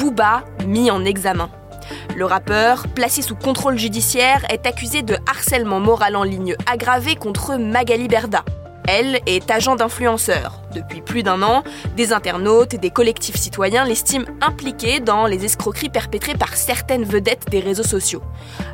Booba mis en examen. Le rappeur, placé sous contrôle judiciaire, est accusé de harcèlement moral en ligne aggravé contre Magali Berda. Elle est agent d'influenceur. Depuis plus d'un an, des internautes et des collectifs citoyens l'estiment impliquée dans les escroqueries perpétrées par certaines vedettes des réseaux sociaux.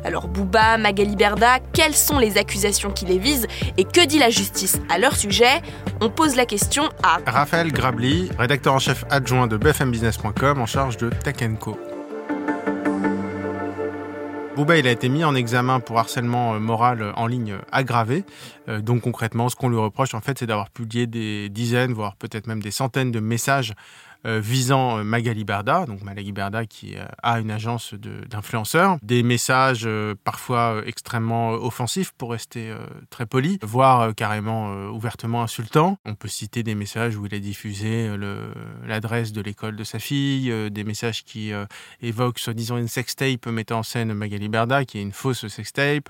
Alors Booba, Magali Berda, quelles sont les accusations qui les visent et que dit la justice à leur sujet? On pose la question à Raphaël Grabli, rédacteur en chef adjoint de bfmbusiness.com en charge de Tech Co. Bouba, il a été mis en examen pour harcèlement euh, moral euh, en ligne euh, aggravé. Donc concrètement, ce qu'on lui reproche, en fait, c'est d'avoir publié des dizaines, voire peut-être même des centaines de messages visant euh, Magali Berda, donc Magali Berda qui euh, a une agence d'influenceurs, des messages parfois extrêmement offensifs pour rester très poli, voire carrément ouvertement insultants. On peut citer des messages où il a diffusé l'adresse de l'école de sa fille, des messages qui évoquent soi-disant une sextape mettant en scène Magali Berda, qui est une fausse sextape,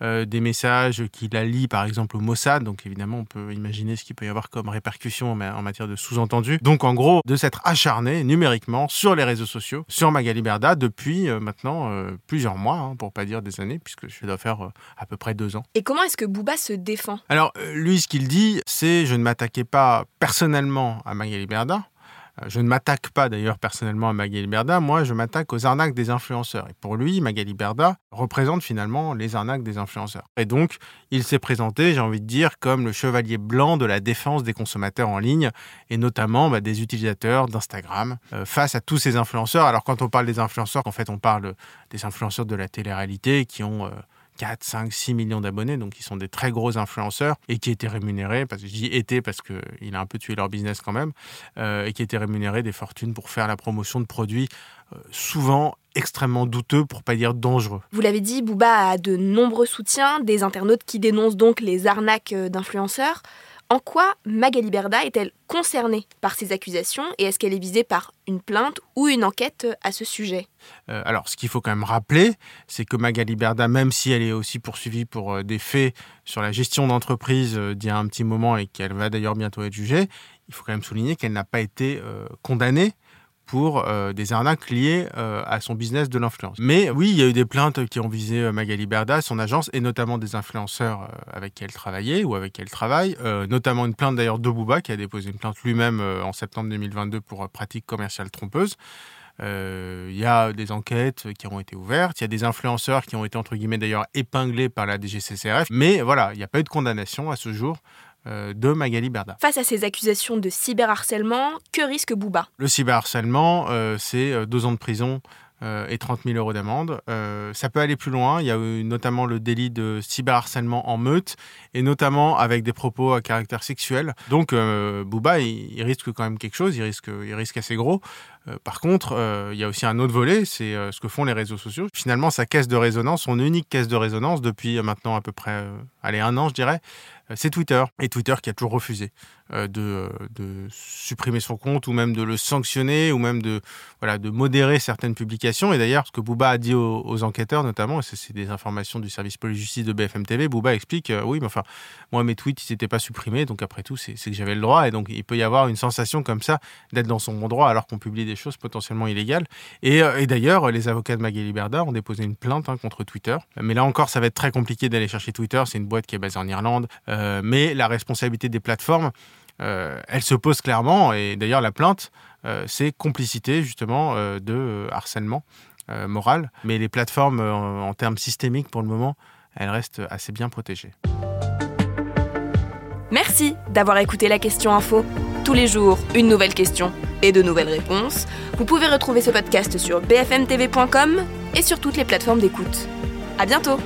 des messages qui la lient par exemple au Mossad, donc évidemment on peut imaginer ce qu'il peut y avoir comme répercussion en matière de sous-entendu. Donc en gros, de cette acharné numériquement sur les réseaux sociaux, sur Magali Berda depuis euh, maintenant euh, plusieurs mois, hein, pour pas dire des années, puisque je dois faire euh, à peu près deux ans. Et comment est-ce que Booba se défend? Alors lui, ce qu'il dit, c'est je ne m'attaquais pas personnellement à Magali Berda, je ne m'attaque pas d'ailleurs personnellement à Magali Berda, moi je m'attaque aux arnaques des influenceurs. Et pour lui, Magali Berda représente finalement les arnaques des influenceurs. Et donc, il s'est présenté, j'ai envie de dire, comme le chevalier blanc de la défense des consommateurs en ligne, et notamment bah, des utilisateurs d'Instagram, euh, face à tous ces influenceurs. Alors quand on parle des influenceurs, en fait on parle des influenceurs de la télé-réalité qui ont... Euh, 4, 5, 6 millions d'abonnés, donc ils sont des très gros influenceurs et qui étaient rémunérés, parce que j'y étais parce qu'il a un peu tué leur business quand même, euh, et qui étaient rémunérés des fortunes pour faire la promotion de produits euh, souvent extrêmement douteux, pour pas dire dangereux. Vous l'avez dit, Booba a de nombreux soutiens, des internautes qui dénoncent donc les arnaques euh, d'influenceurs. En quoi Magali Berda est-elle concernée par ces accusations et est-ce qu'elle est visée par une plainte ou une enquête à ce sujet? Euh, Alors, ce qu'il faut quand même rappeler, c'est que Magali Berda, même si elle est aussi poursuivie pour euh, des faits sur la gestion d'entreprise euh, d'il y a un petit moment et qu'elle va d'ailleurs bientôt être jugée, il faut quand même souligner qu'elle n'a pas été condamnée pour euh, des arnaques liées euh, à son business de l'influence. Mais oui, il y a eu des plaintes qui ont visé euh, Magali Berda, son agence, et notamment des influenceurs avec qui elle travaillait ou avec qui elle travaille, notamment une plainte d'ailleurs de Bouba qui a déposé une plainte lui-même en septembre 2022 pour pratique commerciale trompeuse. Il y a des enquêtes qui ont été ouvertes, il y a des influenceurs qui ont été entre guillemets d'ailleurs épinglés par la DGCCRF, mais voilà, il n'y a pas eu de condamnation à ce jour de Magali Berda. Face à ces accusations de cyberharcèlement, que risque Bouba Le cyberharcèlement, euh, c'est euh, deux ans de prison et 30 000 euros d'amende. ça peut aller plus loin. Il y a eu notamment le délit de cyberharcèlement en meute et notamment avec des propos à caractère sexuel. Donc Bouba, il, risque quand même quelque chose. Il risque, il risque assez gros. Par contre, il y a aussi un autre volet, c'est ce que font les réseaux sociaux. Finalement, sa caisse de résonance, son unique caisse de résonance depuis maintenant à peu près, allez, un an, je dirais, euh, c'est Twitter. Et Twitter qui a toujours refusé euh, de, supprimer son compte ou même de le sanctionner ou même de, modérer certaines publications. Et d'ailleurs, ce que Bouba a dit aux, enquêteurs, notamment, et c'est des informations du service police-justice de BFM TV, Bouba explique euh, oui, mais enfin, moi, mes tweets, ils n'étaient pas supprimés, donc après tout, c'est que j'avais le droit. Et donc, il peut y avoir une sensation comme ça d'être dans son bon droit alors qu'on publie des choses potentiellement illégales. Et, et d'ailleurs, les avocats de Magali Berda ont déposé une plainte hein, contre Twitter. Mais là encore, ça va être très compliqué d'aller chercher Twitter. C'est une boîte qui est basée en Irlande. Euh, mais la responsabilité des plateformes, euh, elle se pose clairement. Et d'ailleurs, la plainte, euh, c'est complicité justement de harcèlement moral. Mais les plateformes, en termes systémiques, pour le moment, elles restent assez bien protégées. Merci d'avoir écouté la question info. Tous les jours, une nouvelle question de nouvelles réponses. Vous pouvez retrouver ce podcast sur bfmtv.com et sur toutes les plateformes d'écoute. À bientôt!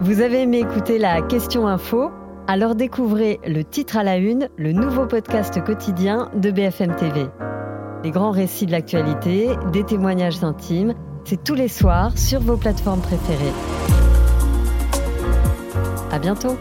Vous avez aimé écouter la question info? Alors découvrez le titre à la une, le nouveau podcast quotidien de BFM TV. Les grands récits de l'actualité, des témoignages intimes, c'est tous les soirs sur vos plateformes préférées. À bientôt